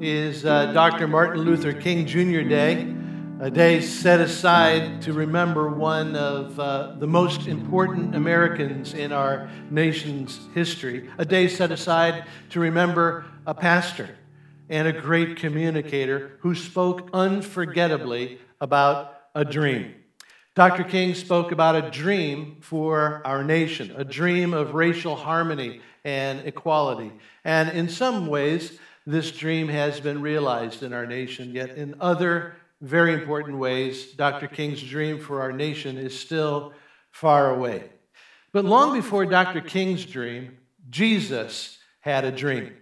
is uh, Dr. Martin Luther King Jr. Day, a day set aside to remember one of uh, the most important Americans in our nation's history, a day set aside to remember a pastor and a great communicator who spoke unforgettably about a dream. Dr. King spoke about a dream for our nation, a dream of racial harmony and equality. And in some ways, this dream has been realized in our nation, yet in other very important ways, Dr. King's dream for our nation is still far away. But long before Dr. King's dream, Jesus had a dream.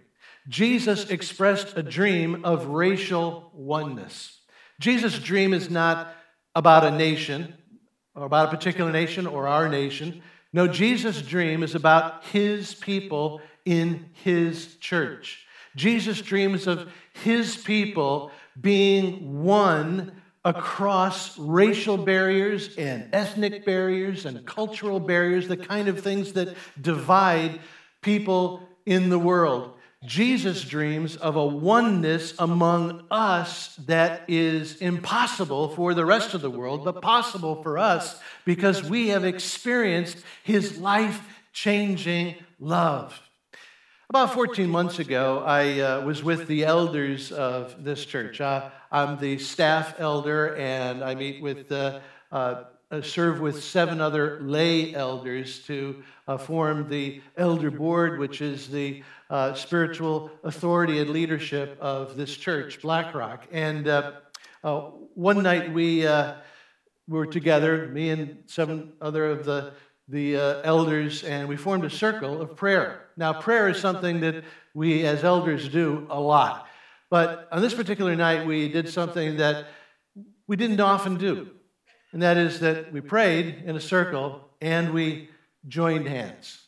Jesus expressed a dream of racial oneness. Jesus' dream is not about a nation, or about a particular nation or our nation. No, Jesus' dream is about his people in his church. Jesus dreams of his people being one across racial barriers and ethnic barriers and cultural barriers, the kind of things that divide people in the world. Jesus dreams of a oneness among us that is impossible for the rest of the world, but possible for us because we have experienced his life changing love. About 14 months ago, I uh, was with the elders of this church. Uh, I'm the staff elder, and I meet with, uh, uh serve with seven other lay elders to uh, form the elder board, which is the uh, spiritual authority and leadership of this church, Blackrock. And uh, uh, one night we uh, were together, me and seven other of the, the uh, elders, and we formed a circle of prayer. Now, prayer is something that we as elders do a lot. But on this particular night, we did something that we didn't often do. And that is that we prayed in a circle and we joined hands.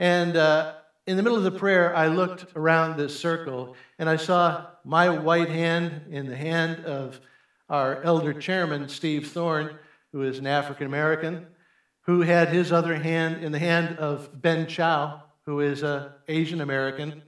And uh, in the middle of the prayer, I looked around this circle and I saw my white hand in the hand of our elder chairman, Steve Thorne, who is an African American, who had his other hand in the hand of Ben Chow, who is an Asian American,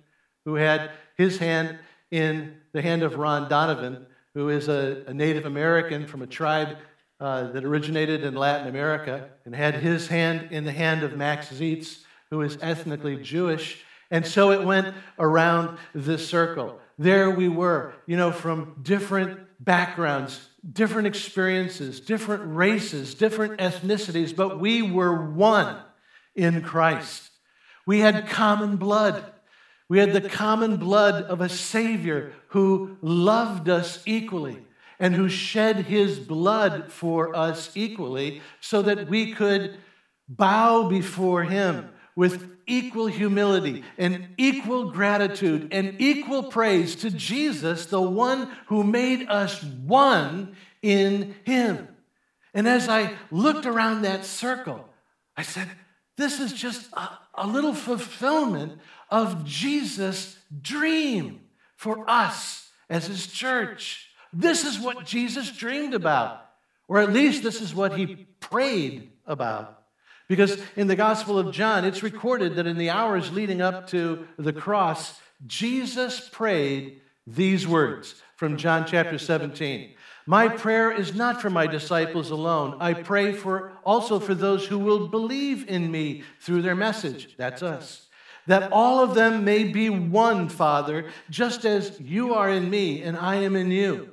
who had his hand in the hand of Ron Donovan, who is a, a Native American from a tribe uh, that originated in Latin America, and had his hand in the hand of Max Zietz, who is ethnically Jewish. And so it went around this circle. There we were, you know, from different backgrounds, different experiences, different races, different ethnicities, but we were one in Christ. We had common blood. We had the common blood of a Savior who loved us equally and who shed his blood for us equally so that we could bow before him with equal humility and equal gratitude and equal praise to Jesus, the one who made us one in Him. And as I looked around that circle, I said, This is just a, a little fulfillment of Jesus' dream for us as His church. This is what Jesus dreamed about, or at least this is what He prayed about. Because in the Gospel of John, it's recorded that in the hours leading up to the cross, Jesus prayed these words from John chapter 17. My prayer is not for my disciples alone. I pray for also for those who will believe in me through their message. That's us. That all of them may be one, Father, just as you are in me and I am in you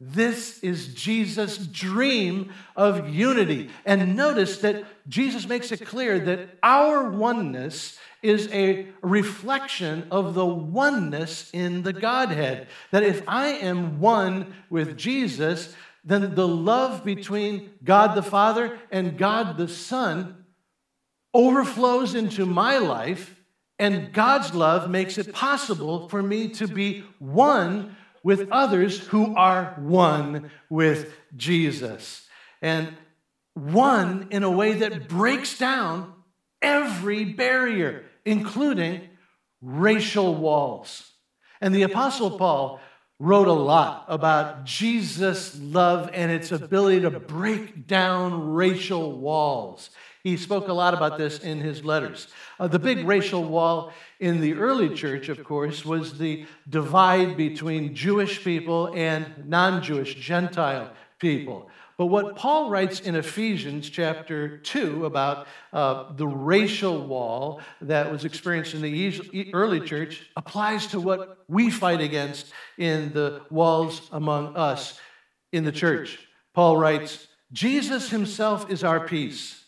This is Jesus' dream of unity. And notice that Jesus makes it clear that our oneness is a reflection of the oneness in the Godhead. That if I am one with Jesus, then the love between God the Father and God the Son overflows into my life, and God's love makes it possible for me to be one with others who are one with Jesus. And one in a way that breaks down every barrier, including racial walls. And the Apostle Paul wrote a lot about Jesus' love and its ability to break down racial walls. He spoke a lot about this in his letters. Uh, the big racial wall in the early church, of course, was the divide between Jewish people and non Jewish Gentile people. But what Paul writes in Ephesians chapter 2 about uh, the racial wall that was experienced in the early church applies to what we fight against in the walls among us in the church. Paul writes, Jesus himself is our peace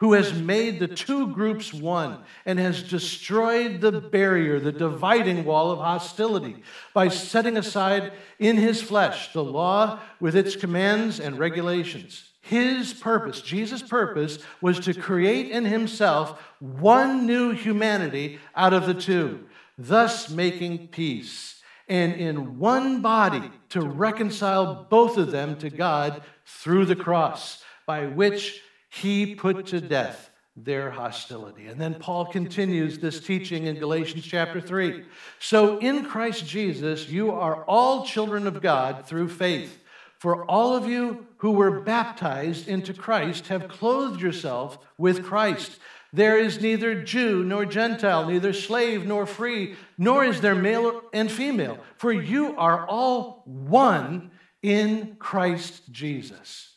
who has made the two groups one and has destroyed the barrier, the dividing wall of hostility, by setting aside in his flesh the law with its commands and regulations. His purpose, Jesus' purpose, was to create in himself one new humanity out of the two, thus making peace, and in one body to reconcile both of them to God through the cross, by which he put to death their hostility. And then Paul continues this teaching in Galatians chapter 3. So in Christ Jesus, you are all children of God through faith. For all of you who were baptized into Christ have clothed yourself with Christ. There is neither Jew nor Gentile, neither slave nor free, nor is there male and female, for you are all one in Christ Jesus.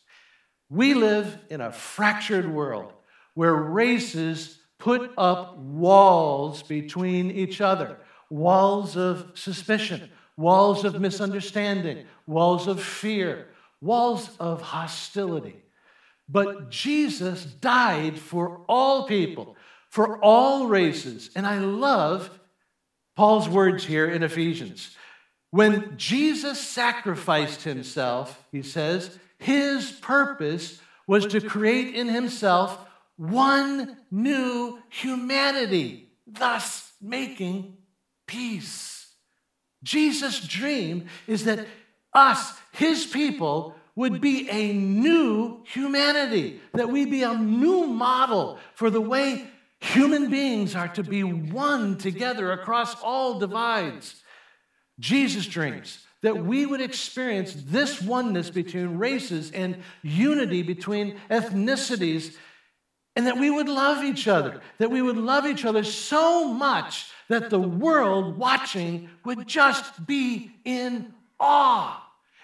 We live in a fractured world where races put up walls between each other walls of suspicion, walls of misunderstanding, walls of fear, walls of hostility. But Jesus died for all people, for all races. And I love Paul's words here in Ephesians. When Jesus sacrificed himself, he says, his purpose was to create in himself one new humanity, thus making peace. Jesus' dream is that us, his people, would be a new humanity, that we be a new model for the way human beings are to be one together across all divides. Jesus dreams that we would experience this oneness between races and unity between ethnicities, and that we would love each other, that we would love each other so much that the world watching would just be in awe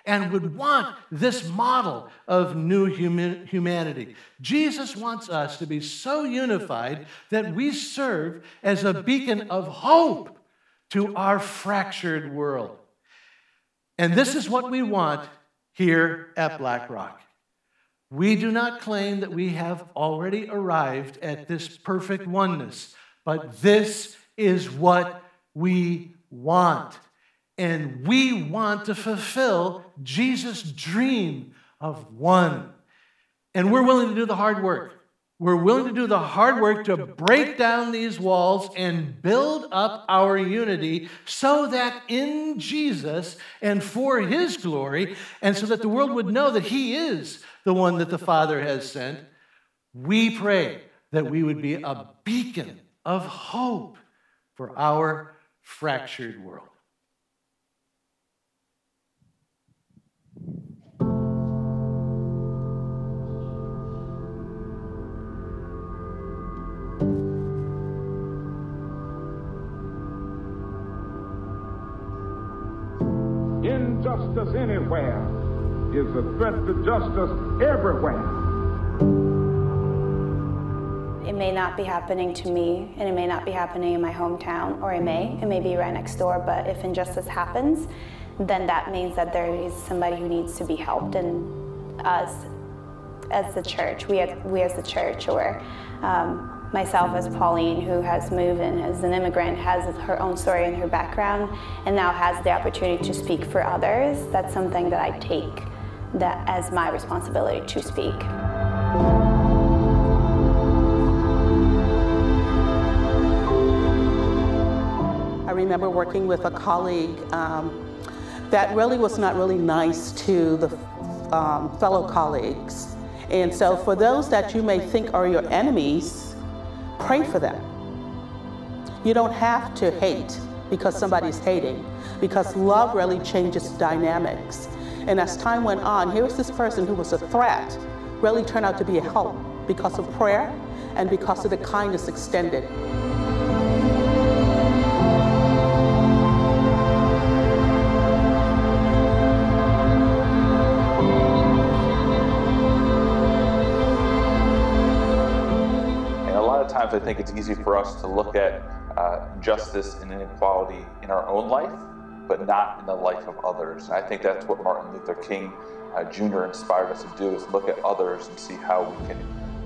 and would want this model of new humanity. Jesus wants us to be so unified that we serve as a beacon of hope to our fractured world. And this is what we want here at BlackRock. We do not claim that we have already arrived at this perfect oneness, but this is what we want. And we want to fulfill Jesus' dream of one. And we're willing to do the hard work. We're willing to do the hard work to break down these walls and build up our unity so that in Jesus and for his glory, and so that the world would know that he is the one that the Father has sent, we pray that we would be a beacon of hope for our fractured world. Injustice anywhere is a threat to justice everywhere. It may not be happening to me, and it may not be happening in my hometown, or it may. It may be right next door, but if injustice happens, then that means that there is somebody who needs to be helped, and us, as the church, we as, we as the church, or um, myself as Pauline, who has moved and as an immigrant, has her own story and her background, and now has the opportunity to speak for others. That's something that I take that as my responsibility to speak. I remember working with a colleague um, that really was not really nice to the um, fellow colleagues And so, for those that you may think are your enemies, pray for them. You don't have to hate because somebody's hating, because love really changes dynamics. And as time went on, here was this person who was a threat, really turned out to be a help because of prayer and because of the kindness extended. A lot of times I think it's easy for us to look at uh, justice and inequality in our own life, but not in the life of others. And I think that's what Martin Luther King uh, Jr. inspired us to do is look at others and see how we can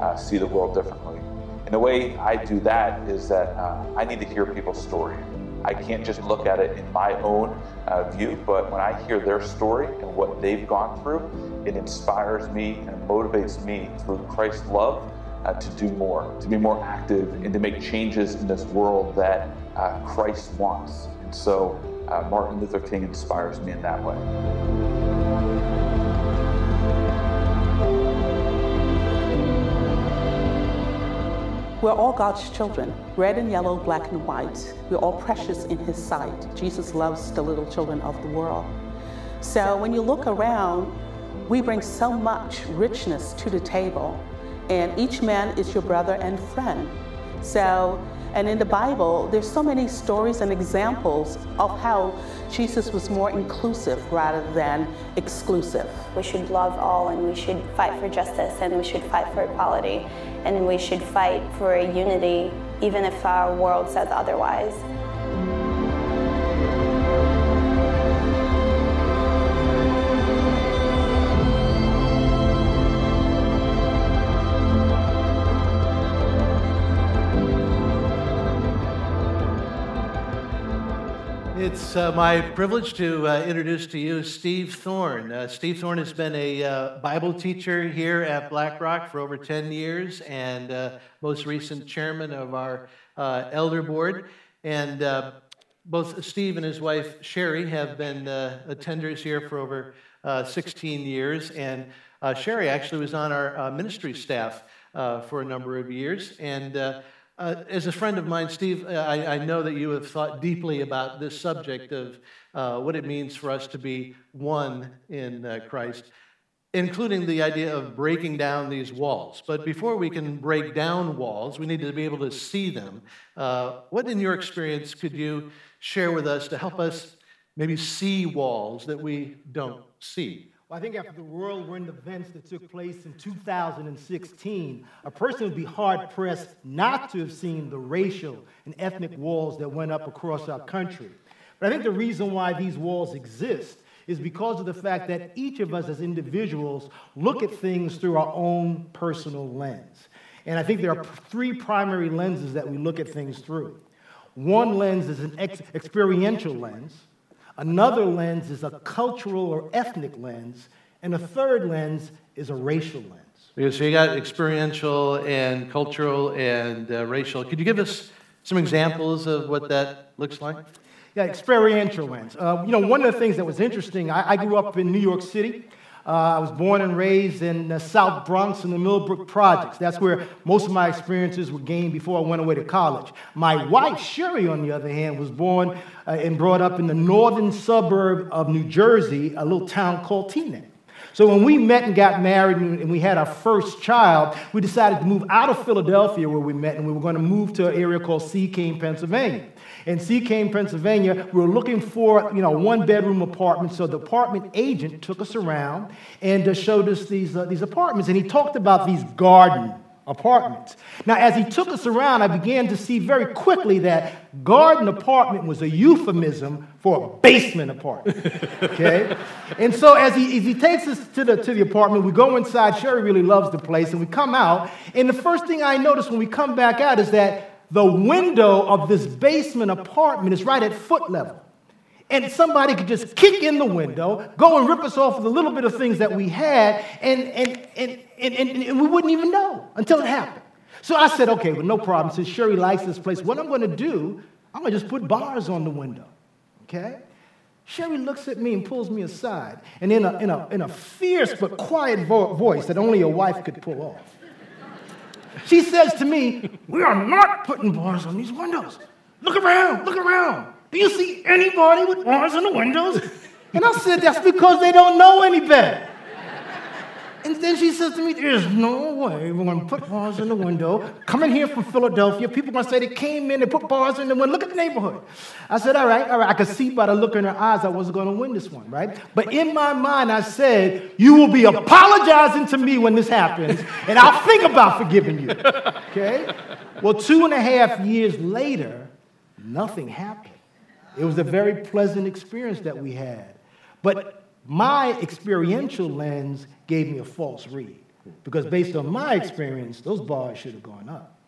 uh, see the world differently. And the way I do that is that uh, I need to hear people's story. I can't just look at it in my own uh, view, but when I hear their story and what they've gone through, it inspires me and motivates me through Christ's love uh, to do more, to be more active, and to make changes in this world that uh, Christ wants. And so uh, Martin Luther King inspires me in that way. We're all God's children, red and yellow, black and white. We're all precious in His sight. Jesus loves the little children of the world. So when you look around, we bring so much richness to the table, and each man is your brother and friend. So, and in the Bible, there's so many stories and examples of how Jesus was more inclusive rather than exclusive. We should love all and we should fight for justice and we should fight for equality and we should fight for unity even if our world says otherwise. It's uh, my privilege to uh, introduce to you Steve Thorne. Uh, Steve Thorne has been a uh, Bible teacher here at Black Rock for over 10 years and uh, most recent chairman of our uh, elder board. And both Steve and his wife Sherry have been attenders here for over 16 years. And Sherry actually was on our ministry staff for a number of years. And uh, as a friend of mine, Steve, uh, I, I, know that you have thought deeply about this subject of uh, what it means for us to be one in uh, Christ, including the idea of breaking down these walls. But before we can break down walls, we need to be able to see them. Uh, what, in your experience, could you share with us to help us maybe see walls that we don't see? I think after the whirlwind events that took place in 2016, a person would be hard pressed not to have seen the racial and ethnic walls that went up across our country. But I think the reason why these walls exist is because of the fact that each of us as individuals look at things through our own personal lens. And I think there are three primary lenses that we look at things through. One lens is an ex- experiential lens. Another lens is a cultural or ethnic lens, and a third lens is a racial lens. Yeah, so you got experiential and cultural and uh, racial. Could you give us some examples of what that looks like? Yeah, experiential lens. Uh, you know, one of the things that was interesting, I, I grew up in New York City. Uh, I was born and raised in the South Bronx in the Millbrook Projects. That's where most of my experiences were gained before I went away to college. My wife, Sherry, on the other hand, was born uh, and brought up in the northern suburb of New Jersey, a little town called Teaneck. So when we met and got married and we had our first child, we decided to move out of Philadelphia where we met and we were going to move to an area called Secane, Pennsylvania. In Secane, Pennsylvania, we were looking for, you know, one bedroom apartment. So the apartment agent took us around and uh, showed us these, uh, these apartments. And he talked about these garden apartments. Now, as he took us around, I began to see very quickly that garden apartment was a euphemism for a basement apartment. Okay? and so as he, as he takes us to the, to the apartment, we go inside. Sherry really loves the place, and we come out. And the first thing I notice when we come back out is that the window of this basement apartment is right at foot level. And somebody could just kick in the window, go and rip us off of the little bit of things that we had, and, and, and, and, and, we wouldn't even know until it happened. So I said, okay, well, no problem. Since Sherry likes this place, what I'm going to do, I'm going to just put bars on the window. Okay? Sherry looks at me and pulls me aside, and in a, in a, in a fierce but quiet vo- voice that only a wife could pull off, she says to me, We are not putting bars on these windows. Look around, look around. Do you see anybody with bars in the windows? And I said, That's because they don't know any better. And then she says to me, There's no way we're going to put bars in the window. Coming here from Philadelphia, people are going to say they came in, they put bars in the window. Look at the neighborhood. I said, All right, all right. I could see by the look in her eyes I wasn't going to win this one, right? But in my mind, I said, You will be apologizing to me when this happens, and I'll think about forgiving you. Okay? Well, two and a half years later, nothing happened. It was a very pleasant experience that we had. But my experiential lens gave me a false read because based on my experience, those bars should have gone up.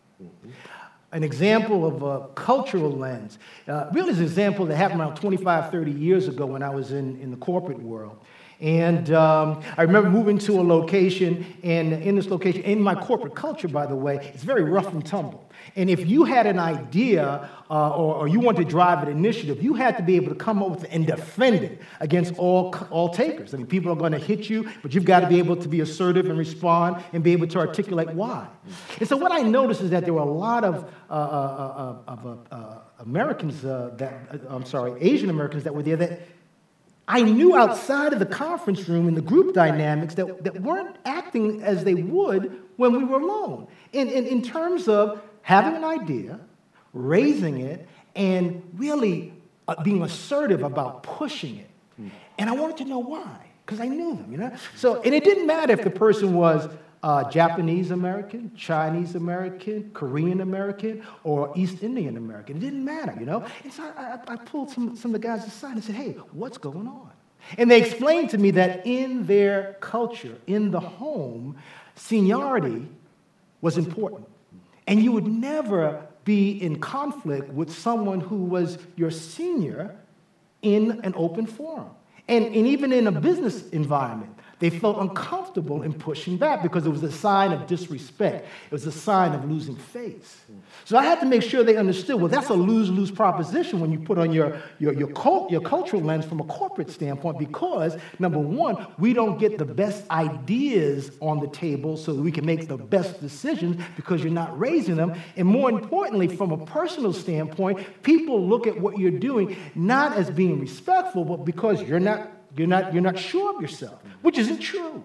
An example of a cultural lens, uh, really is an example that happened around 25, 30 years ago when I was in, in the corporate world. And um, I remember moving to a location, and in this location, in my corporate culture, by the way, it's very rough and tumble. And if you had an idea uh, or, or, you wanted to drive an initiative, you had to be able to come up with it and defend it against all, all takers. I mean, people are going to hit you, but you've got to be able to be assertive and respond and be able to articulate why. And so what I noticed is that there were a lot of, uh, uh, uh of uh, uh, Americans that, I'm sorry, Asian Americans that were there that I knew outside of the conference room and the group dynamics that, that weren't acting as they would when we were alone. In, in, in terms of having an idea, raising it, and really uh, being assertive about pushing it. And I wanted to know why, because I knew them, you know? So, and it didn't matter if the person was uh, Japanese American, Chinese American, Korean American, or East Indian American. It didn't matter, you know? And so I, I, I pulled some, some of the guys aside and said, hey, what's going on? And they explained to me that in their culture, in the home, seniority was important. And you would never be in conflict with someone who was your senior in an open forum. And, and even in a business environment, they felt uncomfortable in pushing back because it was a sign of disrespect. It was a sign of losing face. So I had to make sure they understood well, that's a lose lose proposition when you put on your, your, your, cult, your cultural lens from a corporate standpoint because, number one, we don't get the best ideas on the table so we can make the best decisions because you're not raising them. And more importantly, from a personal standpoint, people look at what you're doing not as being respectful, but because you're not you're not, you're not sure of yourself, which isn't true.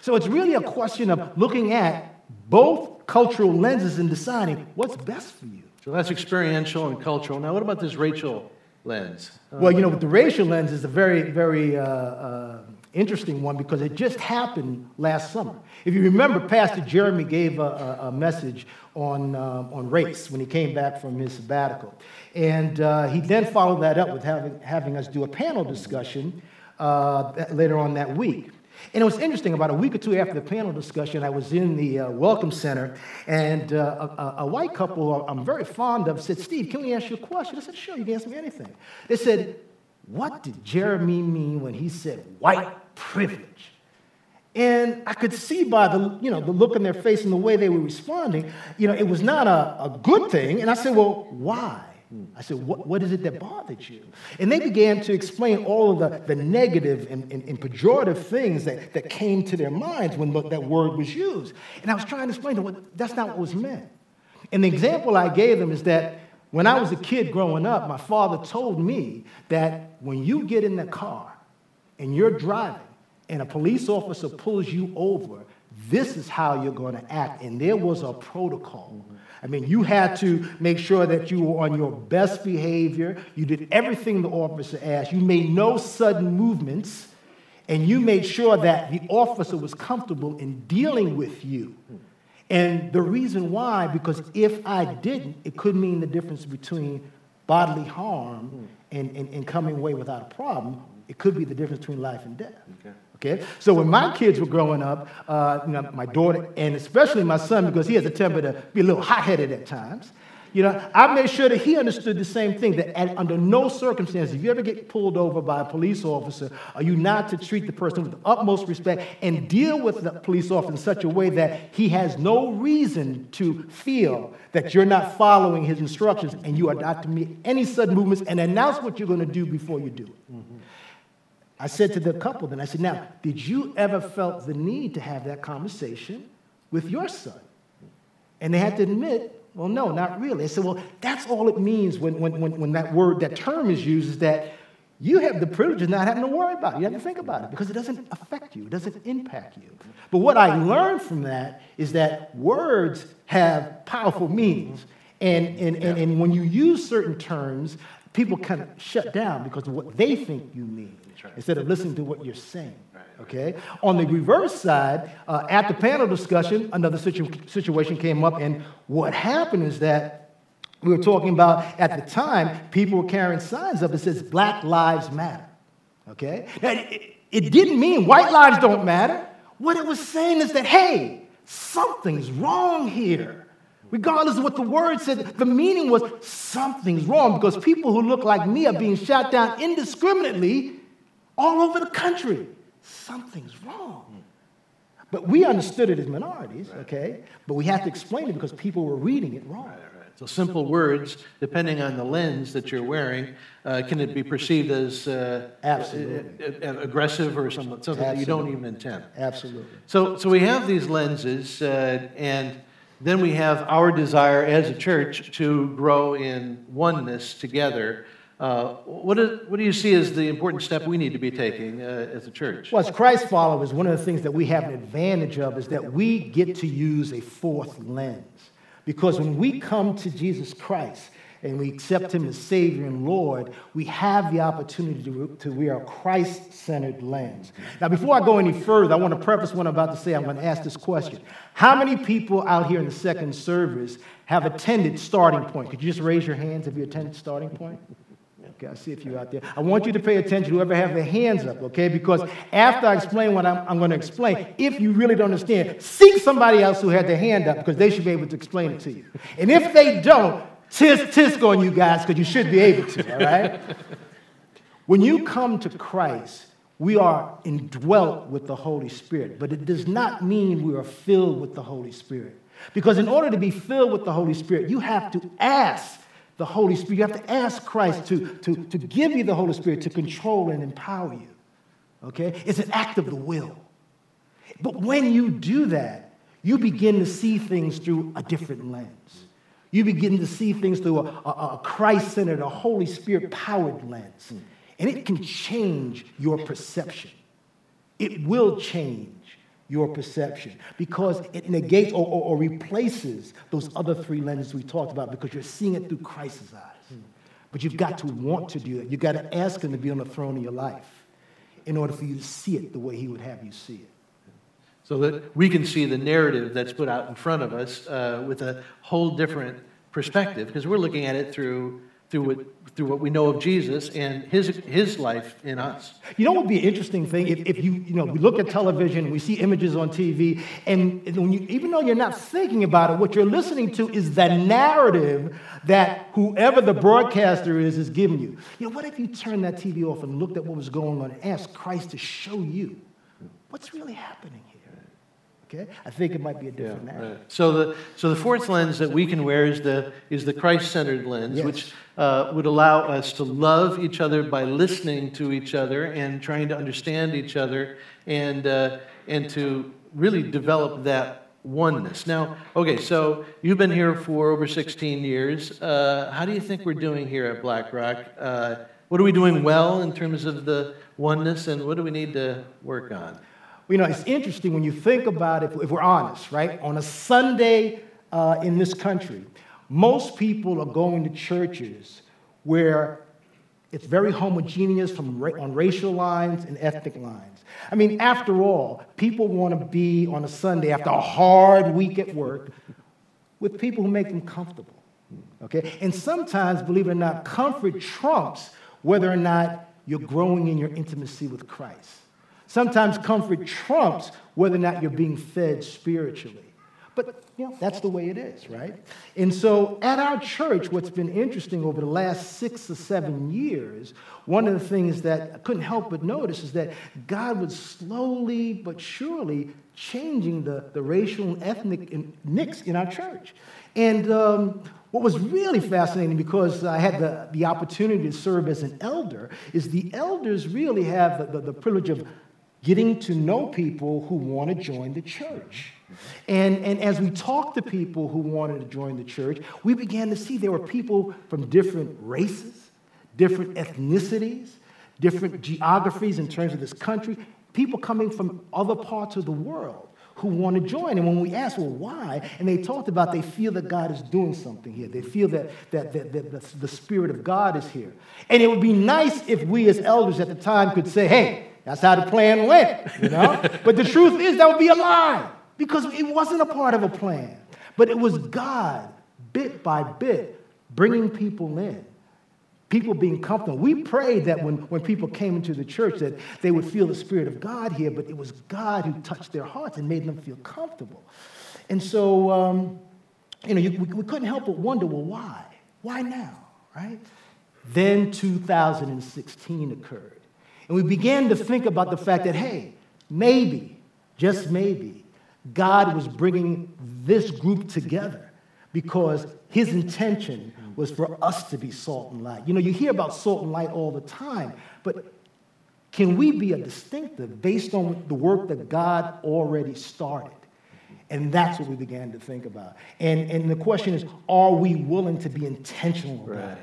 So it's really a question of looking at both cultural lenses and deciding what's best for you. So that's experiential and cultural. Now, what about this racial lens? Well, you know, the racial lens is a very, very uh, uh, interesting one because it just happened last summer. If you remember, Pastor Jeremy gave a, a, a message on, uh, on race when he came back from his sabbatical. And uh, he then followed that up with having, having us do a panel discussion uh, later on that week. And it was interesting, about a week or two after the panel discussion, I was in the uh, Welcome Center, and uh, a, a, white couple I'm very fond of said, Steve, can we ask you a question? I said, sure, you can ask me anything. They said, what did Jeremy mean when he said white privilege? And I could see by the, you know, the look in their face and the way they were responding, you know, it was not a, a good thing. And I said, well, why? I said, what, what is it that bothered you? And they began to explain all of the, the negative and, and, and pejorative things that, that came to their minds when that word was used. And I was trying to explain to them, that's not what was meant. And the example I gave them is that when I was a kid growing up, my father told me that when you get in the car and you're driving and a police officer pulls you over, this is how you're going to act. And there was a protocol. I mean, you had to make sure that you were on your best behavior. You did everything the officer asked. You made no sudden movements. And you made sure that the officer was comfortable in dealing with you. And the reason why, because if I didn't, it could mean the difference between bodily harm and, and, and coming away without a problem. It could be the difference between life and death. Okay. Okay? So when my kids were growing up, uh, you know, my daughter, and especially my son, because he has a temper to be a little hot headed at times, you know, I made sure that he understood the same thing that at, under no circumstances, if you ever get pulled over by a police officer, are you not to treat the person with the utmost respect and deal with the police officer in such a way that he has no reason to feel that you're not following his instructions and you are not to make any sudden movements and announce what you're going to do before you do it. Mm-hmm. I said to the couple, then I said, now, did you ever felt the need to have that conversation with your son? And they had to admit, well, no, not really. I said, well, that's all it means when, when, when, when that word, that term is used, is that you have the privilege of not having to worry about it. You have to think about it because it doesn't affect you, it doesn't impact you. But what I learned from that is that words have powerful meanings. And, and, and, and when you use certain terms, people kind of shut down because of what they think you mean right. instead of listening to what you're saying. Okay? On the reverse side, uh, at the panel discussion, another situ- situation came up, and what happened is that we were talking about at the time, people were carrying signs up that says Black Lives Matter. Okay? It, it didn't mean white lives don't matter. What it was saying is that, hey, something's wrong here. Regardless of what the word said, the meaning was something's wrong because people who look like me are being shot down indiscriminately all over the country. Something's wrong. But we understood it as minorities, okay? But we have to explain it because people were reading it wrong. So simple words, depending on the lens that you're wearing, uh, can it be perceived as uh, Absolutely. Uh, uh, aggressive or something, something that you don't even intend? Absolutely. So, so we have these lenses, uh, and then we have our desire as a church to grow in oneness together. Uh, what, do you see as the important step we need to be taking uh, as a church? Well, as Christ followers, one of the things that we have an advantage of is that we get to use a fourth lens. Because when we come to Jesus Christ and we accept Him as Savior and Lord, we have the opportunity to, to wear a Christ centered lens. Now, before I go any further, I want to preface what I'm about to say. I'm going to ask this question How many people out here in the second service have attended Starting Point? Could you just raise your hands if you attended Starting Point? Okay, I see a few out there. I want you to pay attention, whoever have their hands up, okay? Because after I explain what I'm, I'm going to explain, if you really don't understand, seek somebody else who had their hand up because they should be able to explain it to you. And if they don't, tisk tisk on you guys because you should be able to, all right? When you come to Christ, we are indwelt with the Holy Spirit, but it does not mean we are filled with the Holy Spirit. Because in order to be filled with the Holy Spirit, you have to ask the Holy Spirit. You have to ask Christ to, to, to give you the Holy Spirit to control and empower you. Okay? It's an act of the will. But when you do that, you begin to see things through a different lens. You begin to see things through a, a, a Christ centered, a Holy Spirit powered lens. And it can change your perception. It will change your perception because it negates or, or, or, replaces those other three lenses we talked about because you're seeing it through Christ's eyes. But you've got to want to do that. You've got to ask Him to be on the throne of your life in order for you to see it the way He would have you see it. So that we can see the narrative that's put out in front of us uh, with a whole different perspective because we're looking at it through through what, through what we know of Jesus and his, his life in us. You know what would be an interesting thing? If, if you, you know, we look at television, we see images on TV, and when you, even though you're not thinking about it, what you're listening to is the narrative that whoever the broadcaster is is giving you. You know, what if you turned that TV off and looked at what was going on and asked Christ to show you what's really happening? Okay? I think it might be a different yeah, right. So the so the fourth lens that we can wear is the is the Christ-centered lens, yes. which uh, would allow us to love each other by listening to each other and trying to understand each other and uh, and to really develop that oneness. Now, okay, so you've been here for over 16 years. Uh, how do you think we're doing here at BlackRock? Uh, what are we doing well in terms of the oneness, and what do we need to work on? You know, it's interesting when you think about it, if, we're honest, right? On a Sunday uh, in this country, most people are going to churches where it's very homogeneous from on racial lines and ethnic lines. I mean, after all, people want to be on a Sunday after a hard week at work with people who make them comfortable. Okay? And sometimes, believe it or not, comfort trumps whether or not you're growing in your intimacy with Christ. Sometimes comfort trumps whether or not you're being fed spiritually. But, you know, that's the way it is, right? And so at our church, what's been interesting over the last six or seven years, one of the things that I couldn't help but notice is that God was slowly but surely changing the, the racial and ethnic mix in our church. And um, what was really fascinating, because I had the, the opportunity to serve as an elder, is the elders really have the, the, the privilege of getting to know people who want to join the church. And, and as we talked to people who wanted to join the church, we began to see there were people from different races, different ethnicities, different geographies in terms of this country, people coming from other parts of the world who want to join. And when we asked, well, why? And they talked about they feel that God is doing something here. They feel that, that, that, that the, the Spirit of God is here. And it would be nice if we as elders at the time could say, hey, that's how the plan went, you know? but the truth is that would be a lie because it wasn't a part of a plan. But it was God, bit by bit, bringing people in people being comfortable. We prayed that when, when people came into the church that they would feel the Spirit of God here, but it was God who touched their hearts and made them feel comfortable. And so, um, you know, you, we, we couldn't help but wonder, well, why? Why now, right? Then 2016 occurred. And we began to think about the fact that, hey, maybe, just maybe, God was bringing this group together because his intention was for us to be salt and light. You know, you hear about salt and light all the time, but can we be a distinctive based on the work that God already started? And that's what we began to think about. And, and the question is are we willing to be intentional about right. it?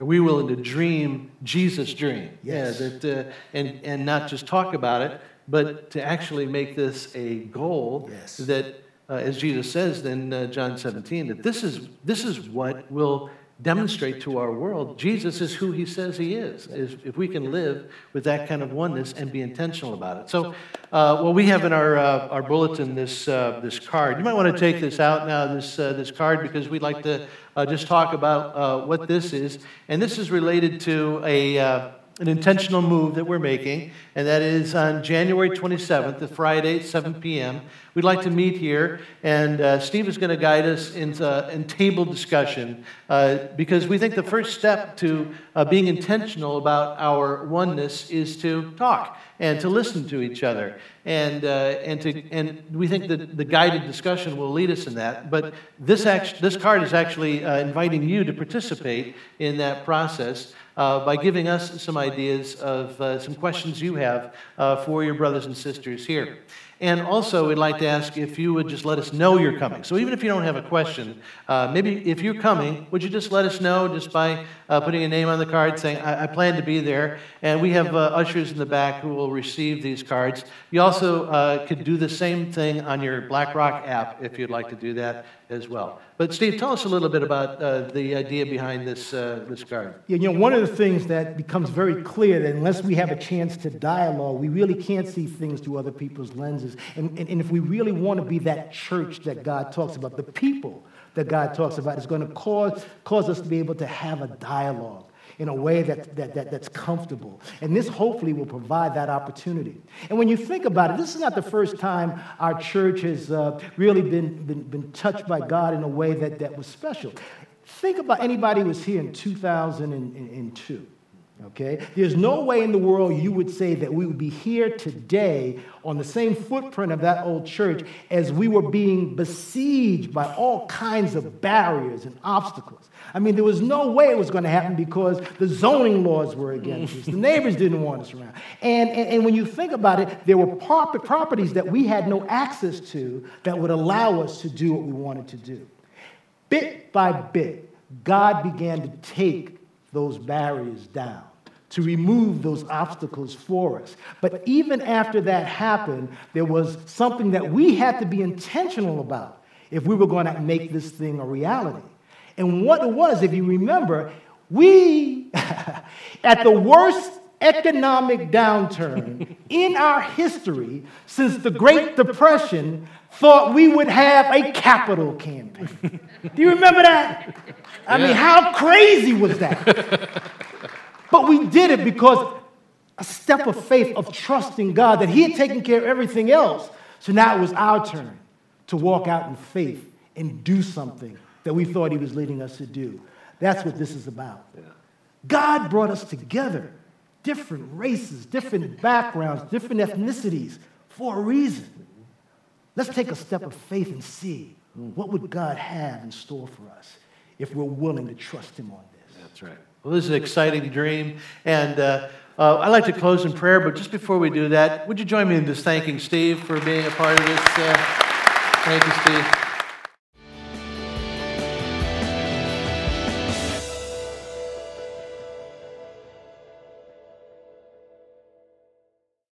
Are we willing to dream Jesus' dream? Yes. Yeah, that, uh, and, and not just talk about it, but to actually make this a goal yes. that, uh, as Jesus says in uh, John 17, that this is, this is what will demonstrate to our world Jesus is who he says he is, is if we can live with that kind of oneness and be intentional about it. So, uh, well, we have in our, uh, our bulletin this, uh, this card. You might want to take this out now, this, uh, this card, because we'd like to uh, just talk about uh, what this is. And this is related to a an intentional move that we're making, and that is on January 27th, the Friday, 7 p.m. We'd like to meet here, and uh, Steve is going to guide us into uh, in table discussion uh, because we think the first step to uh, being intentional about our oneness is to talk and to listen to each other, and uh, and to and we think that the guided discussion will lead us in that. But this act, this card is actually uh, inviting you to participate in that process uh, by giving us some ideas of uh, some questions you have uh, for your brothers and sisters here. And also, we'd like to ask if you would just let us know you're coming. So, even if you don't have a question, uh, maybe if you're coming, would you just let us know just by uh, putting a name on the card saying, I, I plan to be there? And we have uh, ushers in the back who will receive these cards. You also uh, could do the same thing on your BlackRock app if you'd like to do that as well. But Steve, tell us a little bit about uh, the idea behind this, uh, this card. Yeah, you know, one of the things that becomes very clear that unless we have a chance to dialogue, we really can't see things through other people's lenses. And, and, and if we really want to be that church that God talks about, the people that God talks about, is going to cause, cause us to be able to have a dialogue in a way that, that, that, that's comfortable. And this hopefully will provide that opportunity. And when you think about it, this is not the first time our church has uh, really been, been, been touched by God in a way that, that was special. Think about anybody who was here in 2002. Okay? There's no way in the world you would say that we would be here today on the same footprint of that old church as we were being besieged by all kinds of barriers and obstacles. I mean, there was no way it was going to happen because the zoning laws were against us. The neighbors didn't want us around. And, and, and when you think about it, there were properties that we had no access to that would allow us to do what we wanted to do. Bit by bit, God began to take those barriers down to remove those obstacles for us. But even after that happened, there was something that we had to be intentional about if we were going to make this thing a reality. And what it was, if you remember, we, at the worst economic downturn in our history since the Great Depression, thought we would have a capital campaign. Do you remember that? I yeah. mean, how crazy was that? but we did it because a step of faith of trusting God that He had taken care of everything else. So now it was our turn to walk out in faith and do something that we thought He was leading us to do. That's what this is about. God brought us together, different races, different backgrounds, different ethnicities, for a reason. Let's take a step of faith and see what would God have in store for us if we're willing to trust Him on this. That's right. Well, this is an exciting dream. And uh, uh, I'd like to close in prayer, but just before we do that, would you join me in just thanking Steve for being a part of this? Uh, thank you, Steve.